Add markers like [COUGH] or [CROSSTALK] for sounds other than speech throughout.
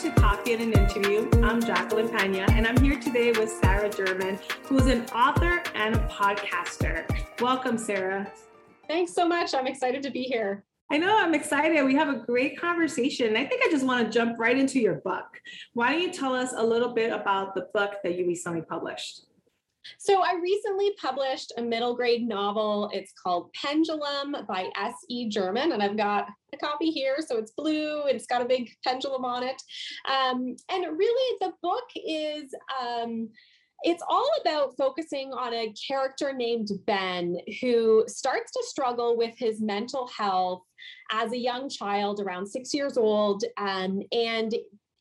to Coffee and an Interview. I'm Jacqueline Pena, and I'm here today with Sarah German, who is an author and a podcaster. Welcome, Sarah. Thanks so much. I'm excited to be here. I know I'm excited. We have a great conversation. I think I just want to jump right into your book. Why don't you tell us a little bit about the book that you recently published? So I recently published a middle grade novel. It's called Pendulum by S.E. German, and I've got a copy here. So it's blue it's got a big pendulum on it. Um, and really, the book is. Um, it's all about focusing on a character named Ben who starts to struggle with his mental health as a young child, around six years old. Um, and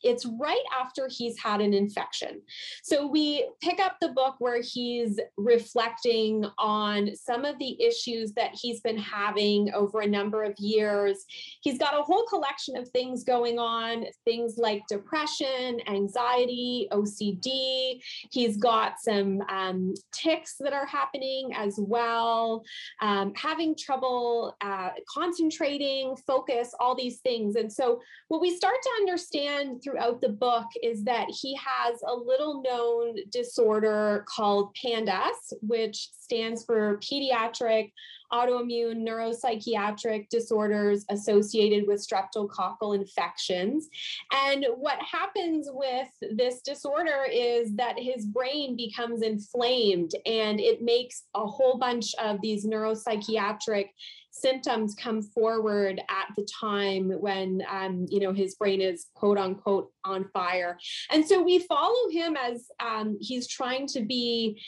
it's right after he's had an infection. So we pick up the book where he's reflecting on some of the issues that he's been having over a number of years. He's got a whole collection of things going on, things like depression, anxiety, OCD. He's got some um, tics that are happening as well, um, having trouble uh, concentrating, focus, all these things. And so what we start to understand throughout the book is that he has a little known disorder called PANDAS, which stands for pediatric autoimmune neuropsychiatric disorders associated with streptococcal infections. And what happens with this disorder is that his brain becomes inflamed and it makes a whole bunch of these neuropsychiatric symptoms come forward at the time when um, you know his brain is quote unquote on fire and so we follow him as um, he's trying to be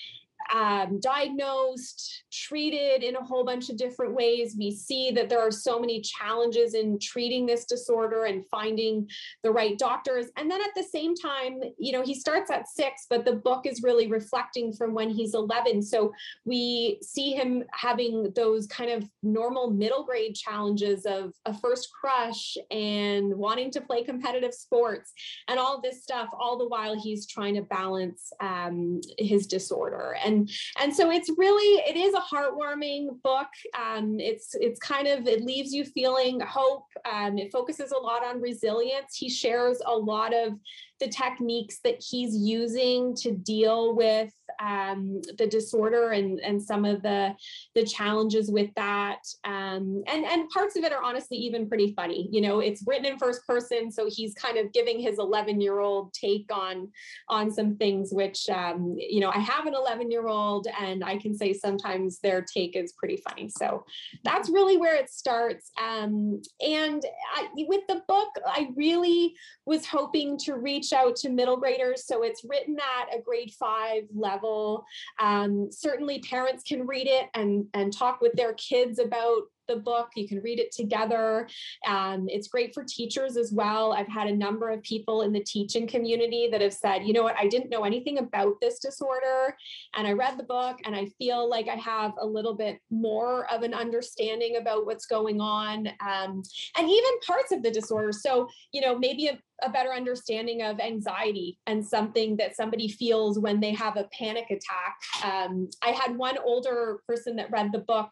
um, diagnosed, treated in a whole bunch of different ways. We see that there are so many challenges in treating this disorder and finding the right doctors. And then at the same time, you know, he starts at six, but the book is really reflecting from when he's 11. So we see him having those kind of normal middle grade challenges of a first crush and wanting to play competitive sports and all this stuff, all the while he's trying to balance um, his disorder. And and and so it's really it is a heartwarming book. Um, it's it's kind of it leaves you feeling hope. Um, it focuses a lot on resilience. He shares a lot of the techniques that he's using to deal with um, the disorder and, and some of the, the challenges with that. Um, and, and parts of it are honestly even pretty funny. You know, it's written in first person, so he's kind of giving his 11 year old take on, on some things, which, um, you know, I have an 11 year old and I can say sometimes their take is pretty funny. So that's really where it starts. Um, and I, with the book, I really was hoping to reach out to middle graders. So it's written at a grade five level. Um, certainly parents can read it and, and talk with their kids about the book. You can read it together. Um, it's great for teachers as well. I've had a number of people in the teaching community that have said, you know what, I didn't know anything about this disorder. And I read the book and I feel like I have a little bit more of an understanding about what's going on um, and even parts of the disorder. So, you know, maybe a, a better understanding of anxiety and something that somebody feels when they have a panic attack. Um, I had one older person that read the book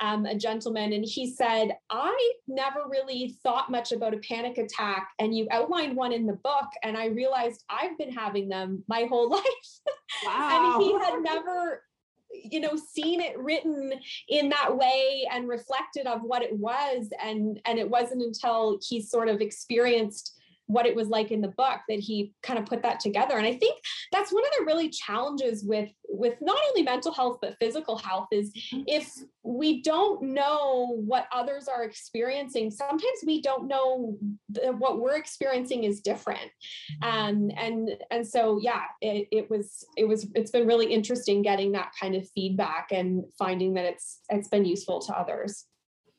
um, a gentleman, and he said, I never really thought much about a panic attack. And you outlined one in the book, and I realized I've been having them my whole [LAUGHS] life. Wow. and he had never you know seen it written in that way and reflected of what it was and and it wasn't until he sort of experienced what it was like in the book that he kind of put that together and i think that's one of the really challenges with with not only mental health but physical health is mm-hmm. if we don't know what others are experiencing sometimes we don't know what we're experiencing is different mm-hmm. um, and and so yeah it, it was it was it's been really interesting getting that kind of feedback and finding that it's it's been useful to others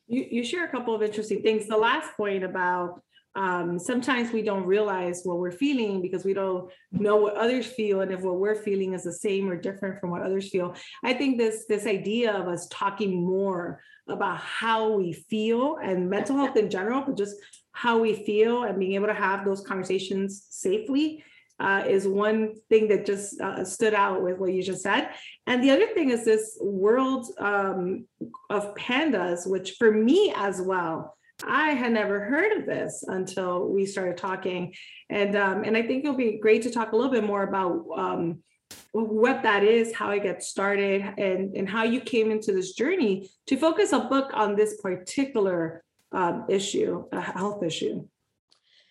you, you share a couple of interesting things the last point about um, sometimes we don't realize what we're feeling because we don't know what others feel and if what we're feeling is the same or different from what others feel i think this this idea of us talking more about how we feel and mental health in general but just how we feel and being able to have those conversations safely uh, is one thing that just uh, stood out with what you just said. And the other thing is this world um, of pandas, which for me as well I had never heard of this until we started talking. And um, and I think it'll be great to talk a little bit more about um, what that is, how it gets started, and, and how you came into this journey to focus a book on this particular um, issue, a health issue.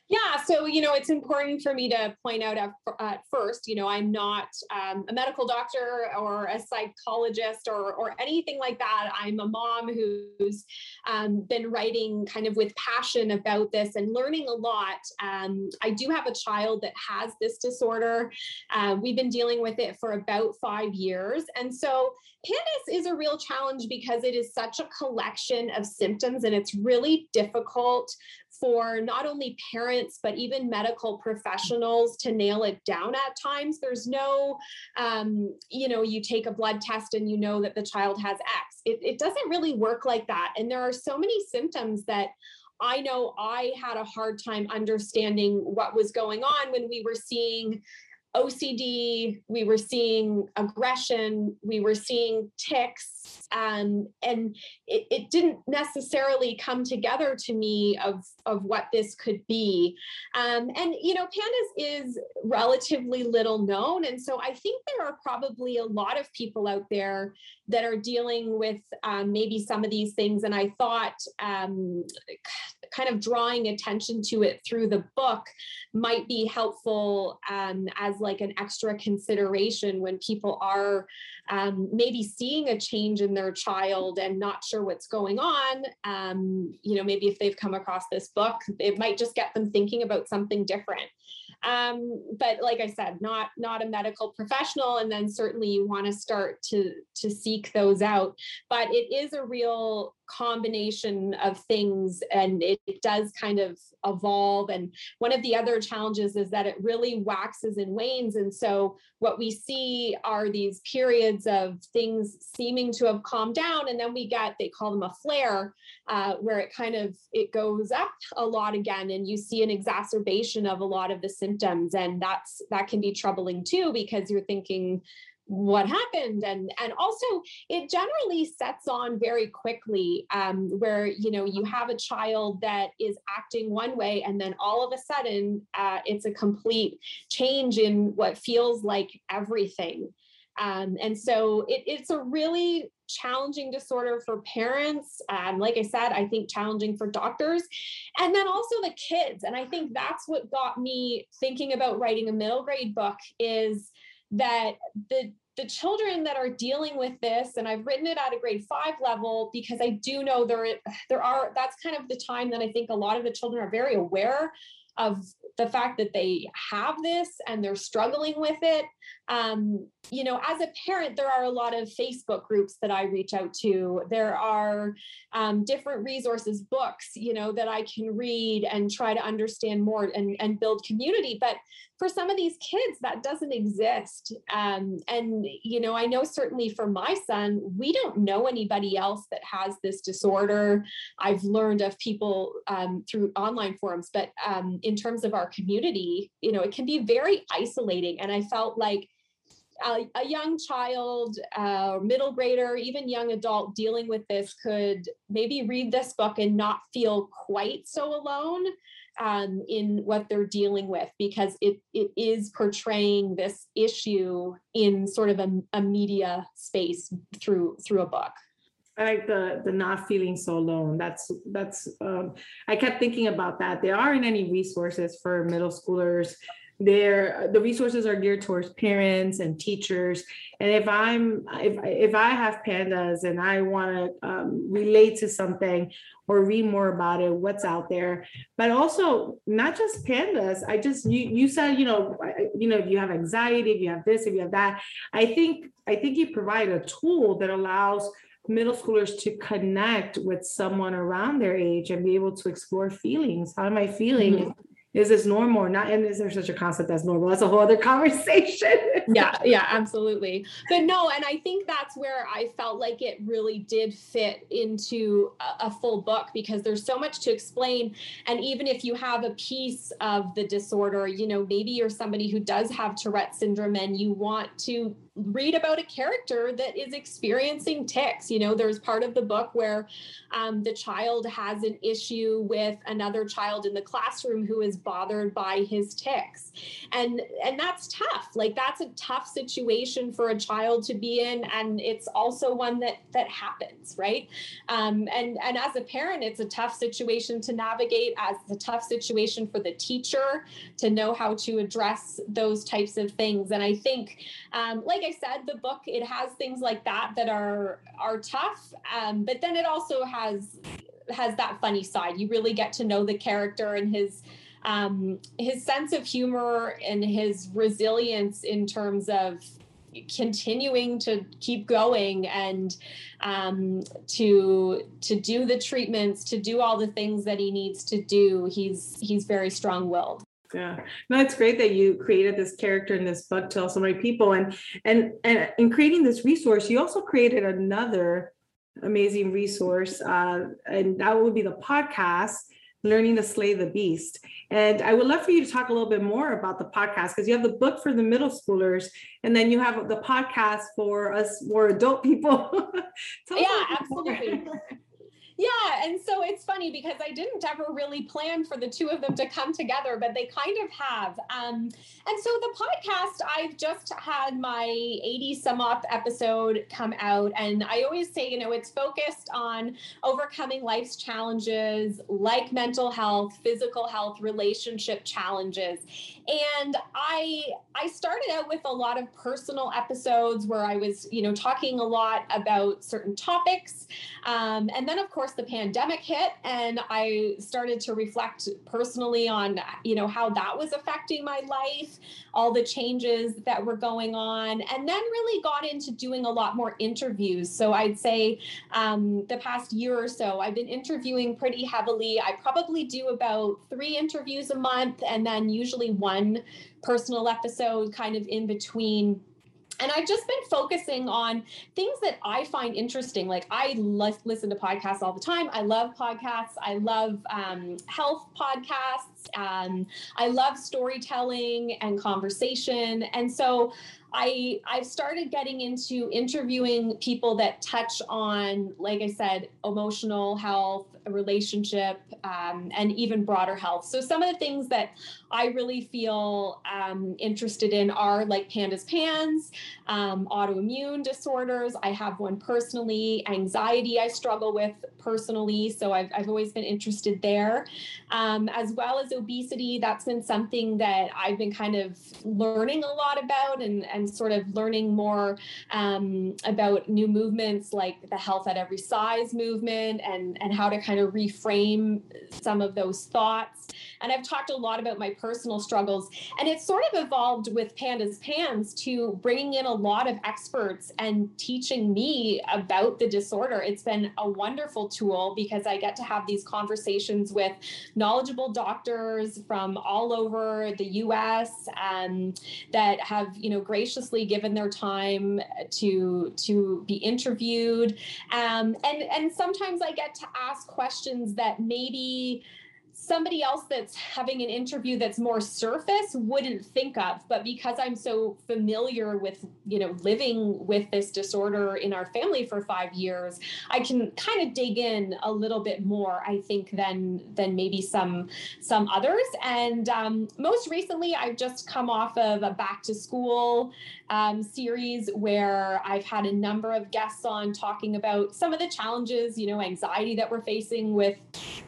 Yeah, so you know, it's important for me to point out at, at first, you know, I'm not um, a medical doctor or a psychologist or or anything like that. I'm a mom who's um, been writing kind of with passion about this and learning a lot. Um, I do have a child that has this disorder. Uh, we've been dealing with it for about five years, and so PANDAS is a real challenge because it is such a collection of symptoms, and it's really difficult for not only parents but even medical professionals to nail it down at times. There's no um, you know you take a blood test and you know that the child has x. It, it doesn't really work like that. And there are so many symptoms that I know I had a hard time understanding what was going on when we were seeing OCD, we were seeing aggression, we were seeing tics, um, and it, it, didn't necessarily come together to me of, of what this could be. Um, and, you know, PANDAS is relatively little known. And so I think there are probably a lot of people out there that are dealing with um, maybe some of these things. And I thought um, kind of drawing attention to it through the book might be helpful um, as like an extra consideration when people are um, maybe seeing a change in their child and not sure what's going on. Um, you know, maybe if they've come across this book, it might just get them thinking about something different. Um, but like I said, not not a medical professional, and then certainly you want to start to to seek those out. But it is a real combination of things and it, does kind of evolve. And one of the other challenges is that it really waxes and wanes. And so what we see are these periods of things seeming to have calmed down and then we get they call them a flare uh, where it kind of it goes up a lot again and you see an exacerbation of a lot of the symptoms. And that's that can be troubling too because you're thinking what happened. And and also it generally sets on very quickly um, where you know you have a child that is acting one way and then all of a sudden uh, it's a complete change in what feels like everything. Um, and so it, it's a really challenging disorder for parents um, like i said i think challenging for doctors and then also the kids. And i think that's what got me thinking about writing a middle grade book is that the the children that are dealing with this and i've written it at a grade five level because i do know there there are that's kind of the time that i think a lot of the children are very aware of the fact that they have this and they're struggling with it um, you know, as a parent, there are a lot of Facebook groups that I reach out to. There are um, different resources, books, you know, that I can read and try to understand more and, and build community. But for some of these kids, that doesn't exist. Um, and, you know, I know certainly for my son, we don't know anybody else that has this disorder. I've learned of people um, through online forums, but um, in terms of our community, you know, it can be very isolating. And I felt like a, a young child, uh, middle grader, even young adult dealing with this could maybe read this book and not feel quite so alone um, in what they're dealing with because it it is portraying this issue in sort of a, a media space through through a book. I like the the not feeling so alone. That's that's um, I kept thinking about that. There aren't any resources for middle schoolers there the resources are geared towards parents and teachers. And if i'm if, if i have pandas and i want to um, relate to something or read more about it what's out there. But also not just pandas i just you you said you know you know if you have anxiety if you have this if you have that i think i think you provide a tool that allows middle schoolers to connect with someone around their age and be able to explore feelings. How am i feeling? Mm-hmm is this normal or not? And is there such a concept as normal? That's a whole other [LAUGHS] conversation. yeah, yeah, absolutely. But no, and I think that's where I felt like it really did fit into a, a, full book because there's so much to explain. And even if you have a piece of the disorder, you know, maybe you're somebody who does have Tourette syndrome and you want to read about a character that is experiencing tics. You know, there's part of the book where um, the child has an issue with another child in the classroom who is bothered by his tics, and and that's tough. Like that's a tough situation for a child to be in, and it's also one that that happens, right? Um, and and as a parent, it's a tough situation to navigate. As a tough situation for the teacher to know how to address those types of things. And I think, um, like I said, the book it has things like that that are are tough, um, but then it also has has that funny side. You really get to know the character and his um, his sense of humor and his resilience in terms of continuing to keep going and um, to to do the treatments to do all the things that he needs to do he's he's very strong-willed yeah. No it's great that you created this character in this book to so many people and and and in creating this resource you also created another amazing resource uh, and that would be the podcast learning to slay the beast. And i would love for you to talk a little bit more about the podcast because you have the book for the middle schoolers and then you have the podcast for us more adult people. [LAUGHS] Yeah absolutely yeah, and so it's funny because I didn't ever really plan for the two of them to come together, but they kind of have. Um, and so the podcast, I've just had my 80 some off episode come out, and I always say, you know, it's focused on overcoming life's challenges like mental health, physical health, relationship challenges. And I I started out with a lot of personal episodes where I was, you know, talking a lot about certain topics. Um, and then of course the pandemic hit and I started to reflect personally on, you know, how that was affecting my life, all the changes that were going on, and then really got into doing a lot more interviews. So I'd say um, the past year or so, I've been interviewing pretty heavily. I probably do about three interviews a month and then usually one personal episode kind of in between and I've just been focusing on things that I find interesting. Like I listen to podcasts all the time. I love podcasts. I love um, health podcasts. Um, I love storytelling and conversation. And so I I've started getting into interviewing people that touch on, like I said, emotional health, relationship, um, and even broader health. So some of the things that I really feel um, interested in are like pandas pans, um, autoimmune disorders. I have one personally, anxiety I struggle with personally. So I've, I've always been interested there, um, as well as obesity. That's been something that I've been kind of learning a lot about and, and sort of learning more um, about new movements like the health at every size movement and, and how to kind of reframe some of those thoughts. And I've talked a lot about my personal struggles. And it's sort of evolved with Pandas Pans to bringing in a lot of experts and teaching me about the disorder. It's been a wonderful tool because I get to have these conversations with knowledgeable doctors from all over the US um, that have, you know, graciously given their time to to be interviewed. Um, and and sometimes I get to ask questions that maybe somebody else that's having an interview that's more surface wouldn't think of. But because i'm so familiar with you know living with this disorder in our family for five years i can kind of dig in a little bit more i think than than maybe some some others. And um, most recently i've just come off of a back to school um, series where i've had a number of guests on talking about some of the challenges you know anxiety that we're facing with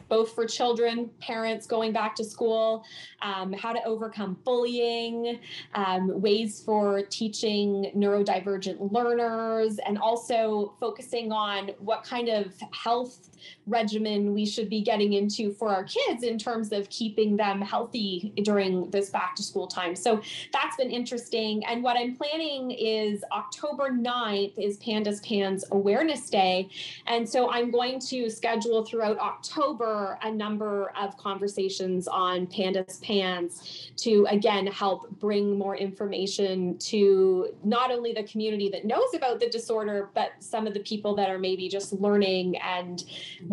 both for children, parents going back to school, um, how to overcome bullying, um, ways for teaching neurodivergent learners, and also focusing on what kind of health regimen we should be getting into for our kids in terms of keeping them healthy during this back to school time. So that's been interesting. And what I'm planning is October 9th is Pandas Pans Awareness Day. And so I'm going to schedule throughout October a number of conversations on Pandas Pans to again help bring more information to not only the community that knows about the disorder, but some of the people that are maybe just learning and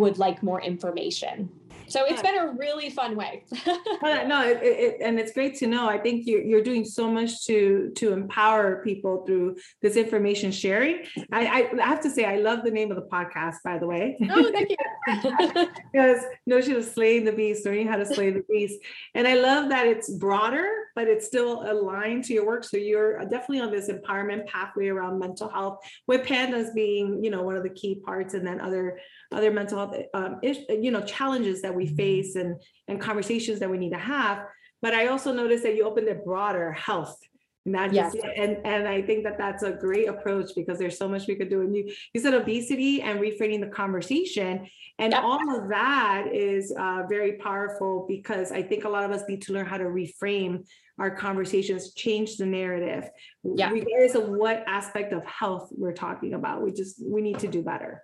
would like more information. So it's been a really fun way. [LAUGHS] Uh, no, it, it, and it's great to know. I think you're, you're doing so much to to empower people through this information sharing. I, I have to say, I love the name of the podcast, by the way. Oh, thank you. [LAUGHS] because notion of slaying the beast, learning how to slay the beast, and I love that it's broader, but it's still aligned to your work. So you're definitely on this empowerment pathway around mental health, with pandas being, you know, one of the key parts, and then other other mental health um, you know challenges that we face and and conversations that we need to have but i also noticed that you opened it broader health not just yes. and and i think that that's a great approach because there's so much we could do and you you said obesity and reframing the conversation and yep. all of that is uh, very powerful because i think a lot of us need to learn how to reframe our conversations change the narrative yeah. regardless of what aspect of health we're talking about we just we need to do better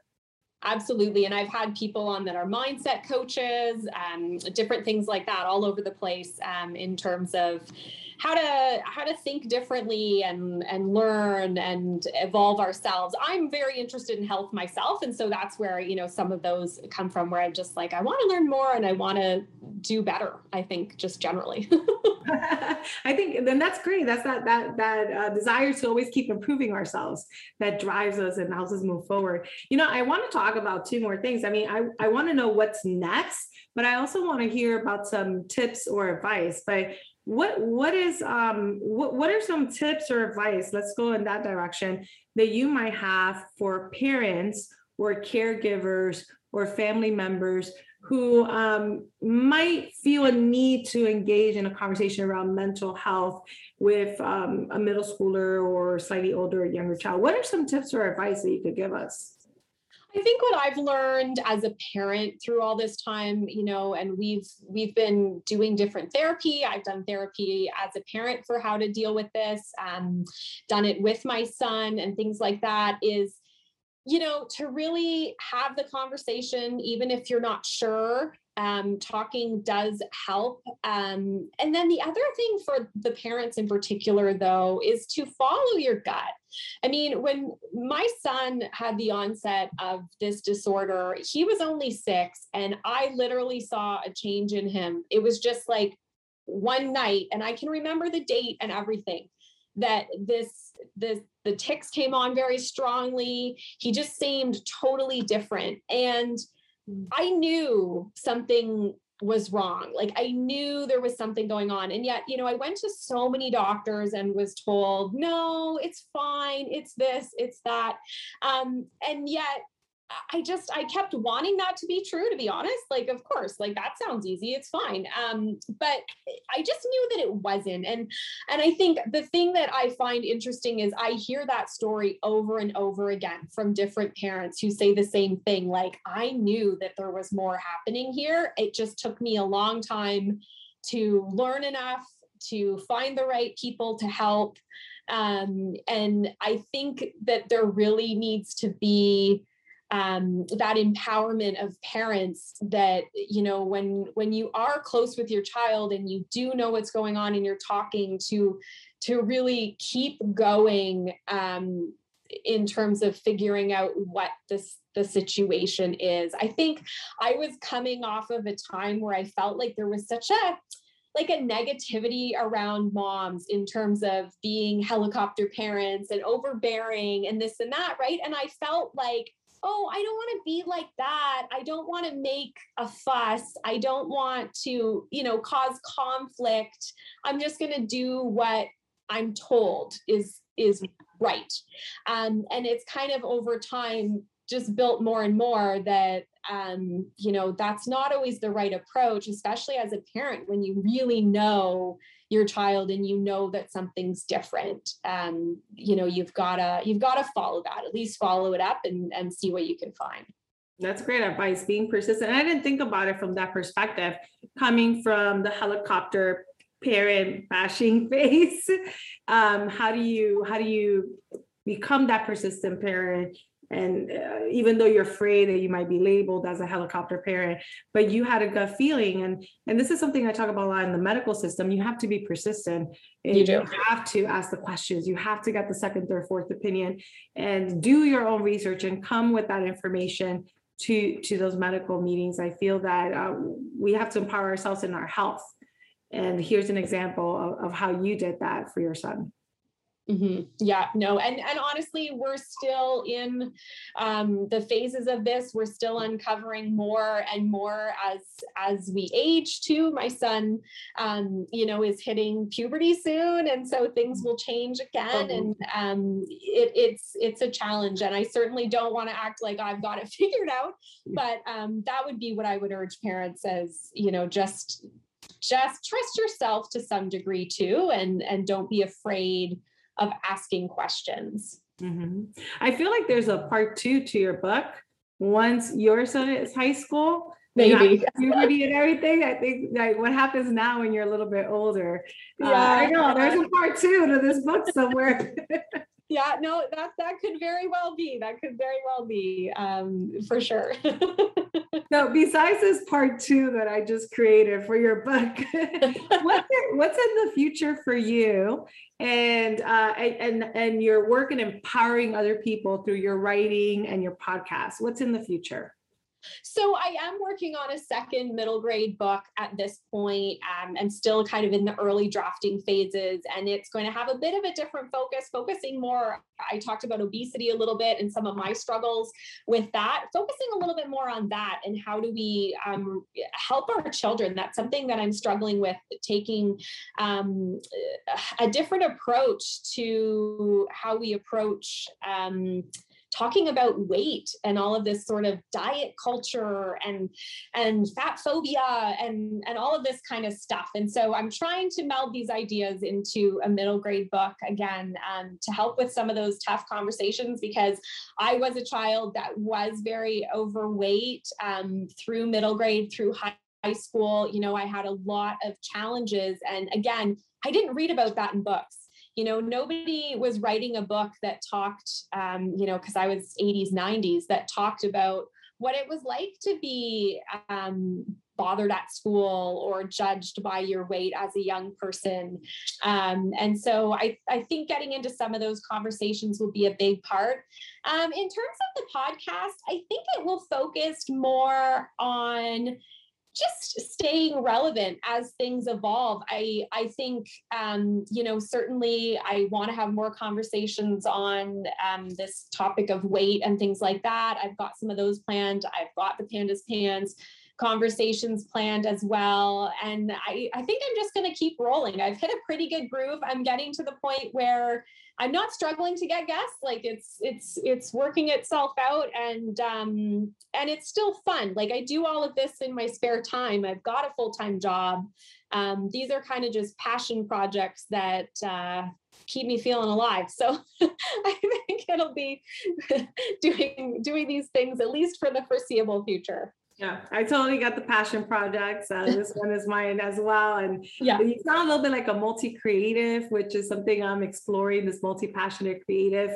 Absolutely. And I've had people on that are mindset coaches, um, different things like that all over the place um, in terms of how to how to think differently and and learn and evolve ourselves. I'm very interested in health myself. And so that's where you know some of those come from where i'm just like i want to learn more and i want to do better i think just generally. [LAUGHS] [LAUGHS] I think then that's great. That's that that that uh, desire to always keep improving ourselves that drives us and helps us move forward. You know i want to talk about two more things. I mean i, I want to know what's next but i also want to hear about some tips or advice. But what what is um what, what are some tips or advice let's go in that direction that you might have for parents or caregivers or family members who um, might feel a need to engage in a conversation around mental health with um, a middle schooler or slightly older or younger child? What are some tips or advice that you could give us I think what I've learned as a parent through all this time, you know, and we've we've been doing different therapy. I've done therapy as a parent for how to deal with this, um, done it with my son and things like that. Is you know to really have the conversation, even if you're not sure um, talking does help. Um, and then the other thing for the parents in particular, though, is to follow your gut. I mean, when my son had the onset of this disorder, he was only six, and I literally saw a change in him. It was just like one night, and I can remember the date and everything that this this the tics came on very strongly he just seemed totally different and I knew something was wrong. Like I knew there was something going on. And yet, you know, I went to so many doctors and was told, no, it's fine. It's this, it's that. Um, and yet I just I kept wanting that to be true to be honest like of course like that sounds easy it's fine um but I just knew that it wasn't. And and I think the thing that I find interesting is I hear that story over and over again from different parents who say the same thing like I knew that there was more happening here. It just took me a long time to learn enough to find the right people to help. Um, and I think that there really needs to be um, that empowerment of parents that you know when when you are close with your child and you do know what's going on and you're talking to to really keep going um, in terms of figuring out what this the situation is. I think i was coming off of a time where i felt like there was such a like a negativity around moms in terms of being helicopter parents and overbearing and this and that right? And i felt like oh, I don't want to be like that. I don't want to make a fuss. I don't want to, you know, cause conflict. I'm just going to do what I'm told is is right. Um, and it's kind of over time just built more and more that um, you know that's not always the right approach, especially as a parent when you really know your child and you know that something's different um, you know you've gotta you've gotta follow that at least follow it up and and see what you can find. That's great advice being persistent. I didn't think about it from that perspective coming from the helicopter parent bashing [LAUGHS] phase um, how do you how do you become that persistent parent and uh, even though you're afraid that you might be labeled as a helicopter parent but you had a gut feeling and and this is something i talk about a lot in the medical system you have to be persistent you do you have to ask the questions you have to get the second third fourth opinion and do your own research and come with that information to to those medical meetings. I feel that uh, we have to empower ourselves in our health. And here's an example of, of how you did that for your son. Mm-hmm. Yeah, no, and and honestly, we're still in um, the phases of this. We're still uncovering more and more as as we age. Too, my son, um, you know, is hitting puberty soon, and so things will change again. Oh. And um, it, it's it's a challenge, and I certainly don't want to act like I've got it [LAUGHS] figured out. But um, that would be what I would urge parents as you know, just just trust yourself to some degree too, and and don't be afraid of asking questions. Mhm. I feel like there's a part two to your book. Once your son is high school, Maybe. puberty and everything. I think like what happens now when you're a little bit older. Uh, I Yeah. know there's a part two to this book somewhere. [LAUGHS] Yeah, no, that that could very well be. That could very well be, um, for sure. [LAUGHS] no, besides this part two that I just created for your book, [LAUGHS] what's, in- what's in the future for you and uh, and and and your work in empowering other people through your writing and your podcast? What's in the future? So I am working on a second middle grade book at this point, um, and still kind of in the early drafting phases. And it's going to have a bit of a different focus, focusing more. I talked about obesity a little bit and some of my struggles with that, focusing a little bit more on that and how do we um, help our children. That's something that I'm struggling with, taking um, a different approach to how we approach. Talking about weight and all of this sort of diet culture and and fat phobia and and all of this kind of stuff. And so i'm trying to meld these ideas into a middle grade book again um, to help with some of those tough conversations because i was a child that was very overweight um, through middle grade through high high school. You know i had a lot of challenges. And again i didn't read about that in books you know nobody was writing a book that talked um, you know because i was 80s 90s that talked about what it was like to be um, bothered at school or judged by your weight as a young person. Um, and so I, I think getting into some of those conversations will be a big part. Um, in terms of the podcast i think it will focus more on just staying relevant as things evolve. I i think um you know certainly i want to have more conversations on um this topic of weight and things like that. I've got some of those planned. I've got the pandas pans conversations planned as well. And i i think i'm just going to keep rolling. I've hit a pretty good groove. I'm getting to the point where i'm not struggling to get guests. Like it's it's it's working itself out and um and it's still fun. Like i do all of this in my spare time. I've got a full-time job. Um these are kind of just passion projects that uh keep me feeling alive. So [LAUGHS] i think it'll be [LAUGHS] doing doing these things at least for the foreseeable future Yeah, I totally got the passion projects. Uh, this [LAUGHS] one is mine as well. And yeah you sound a little bit like a multi-creative, which is something I'm exploring, this multi-passionate creative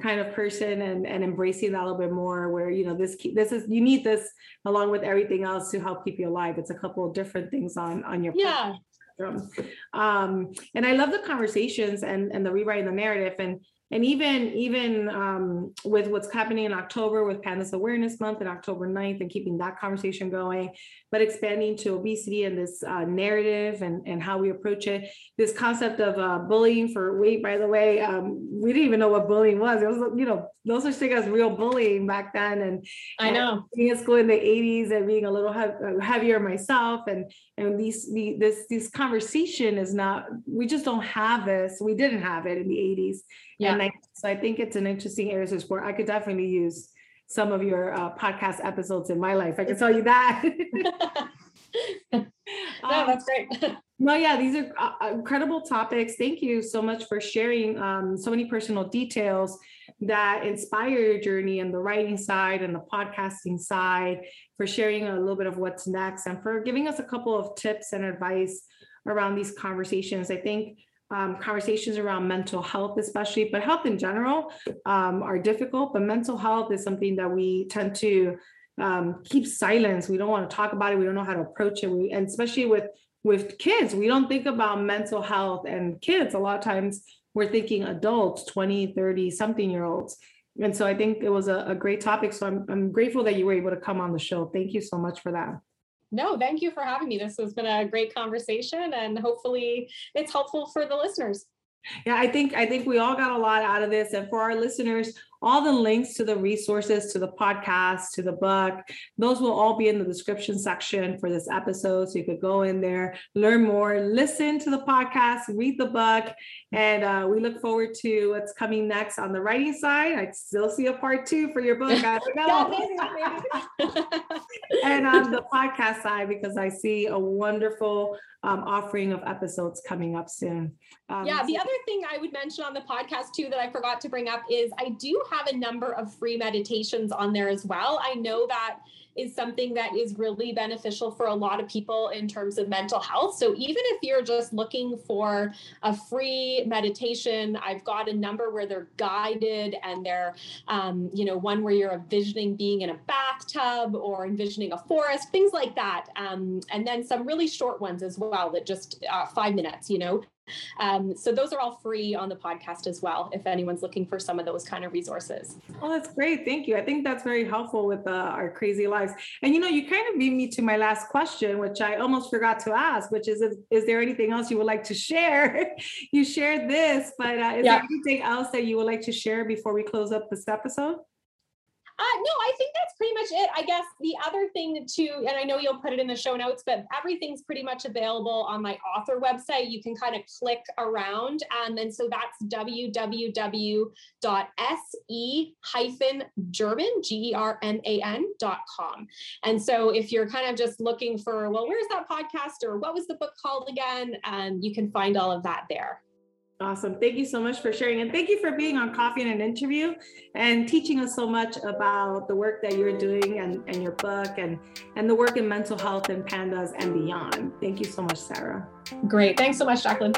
kind of person and, and embracing that a little bit more where, you know, this, this is, you need this along with everything else to help keep you alive. It's a couple of different things on, on your yeah spectrum. Um, and I love the conversations and, and the rewriting the narrative and, and even, even um, with what's happening in October with Pandas Awareness Month and October 9th and keeping that conversation going, but expanding to obesity and this uh, narrative and, and how we approach it. This concept of uh, bullying for weight, by the way, um, we didn't even know what bullying was. It was, you know, those are still as real bullying back then. And i know being in school in the 80s and being a little heav- uh, heavier myself and and these the, this this conversation is not we just don't have this we didn't have it in the 80s Yeah. and 90s. so i think it's an interesting area to explore i could definitely use some of your uh, podcast episodes in my life i can tell you that [LAUGHS] [LAUGHS] no Um, that's great no, yeah, these are uh, incredible topics. Thank you so much for sharing um, so many personal details that inspire your journey and the writing side and the podcasting side, for sharing a little bit of what's next, and for giving us a couple of tips and advice around these conversations. I think um, conversations around mental health, especially, but health in general, um, are difficult. But mental health is something that we tend to um, keep silence. We don't want to talk about it. We don't know how to approach it. We, and especially with with kids, we don't think about mental health and kids. A lot of times we're thinking adults, 20, 30 something year olds. and so I think it was a, a great topic. So I'm, I'm grateful that you were able to come on the show. Thank you so much for that. No, thank you for having me. This has been a great conversation and hopefully it's helpful for the listeners. Yeah, I think I think we all got a lot out of this. And for our listeners, all the links to the resources, to the podcast, to the book, those will all be in the description section for this episode. So you could go in there, learn more, listen to the podcast, read the book. And uh, we look forward to what's coming next on the writing side. I still see a part two for your book. I don't know. [LAUGHS] and on the podcast side, because I see a wonderful um, offering of episodes coming up soon. Um, yeah, the other thing I would mention on the podcast too that I forgot to bring up is I do have a number of free meditations on there as well. I know that is something that is really beneficial for a lot of people in terms of mental health. So even if you're just looking for a free meditation, I've got a number where they're guided and they're, um, you know, one where you're envisioning being in a bathtub or envisioning a forest, things like that. Um, and then some really short ones as well that just uh, five minutes, you know, um, so those are all free on the podcast as well, if anyone's looking for some of those kind of resources. Oh, that's great. Thank you. I think that's very helpful with uh, our crazy lives. And you know, you kind of beat me to my last question, which I almost forgot to ask, which is, is, is there anything else you would like to share? [LAUGHS] you shared this, but uh, is yeah. there anything else that you would like to share before we close up this episode? Uh, no, I think that's pretty much it. I guess the other thing too, and I know you'll put it in the show notes, but everything's pretty much available on my author website. You can kind of click around. Um, and so that's www.se-german, G-E-R-M-A-N.com. And so if you're kind of just looking for, well, where's that podcast or what was the book called again? Um, you can find all of that there. Awesome. Thank you so much for sharing. And thank you for being on Coffee and an Interview and teaching us so much about the work that you're doing and, and your book and, and the work in mental health and pandas and beyond. Thank you so much, Sarah. Great. Thanks so much, Jacqueline.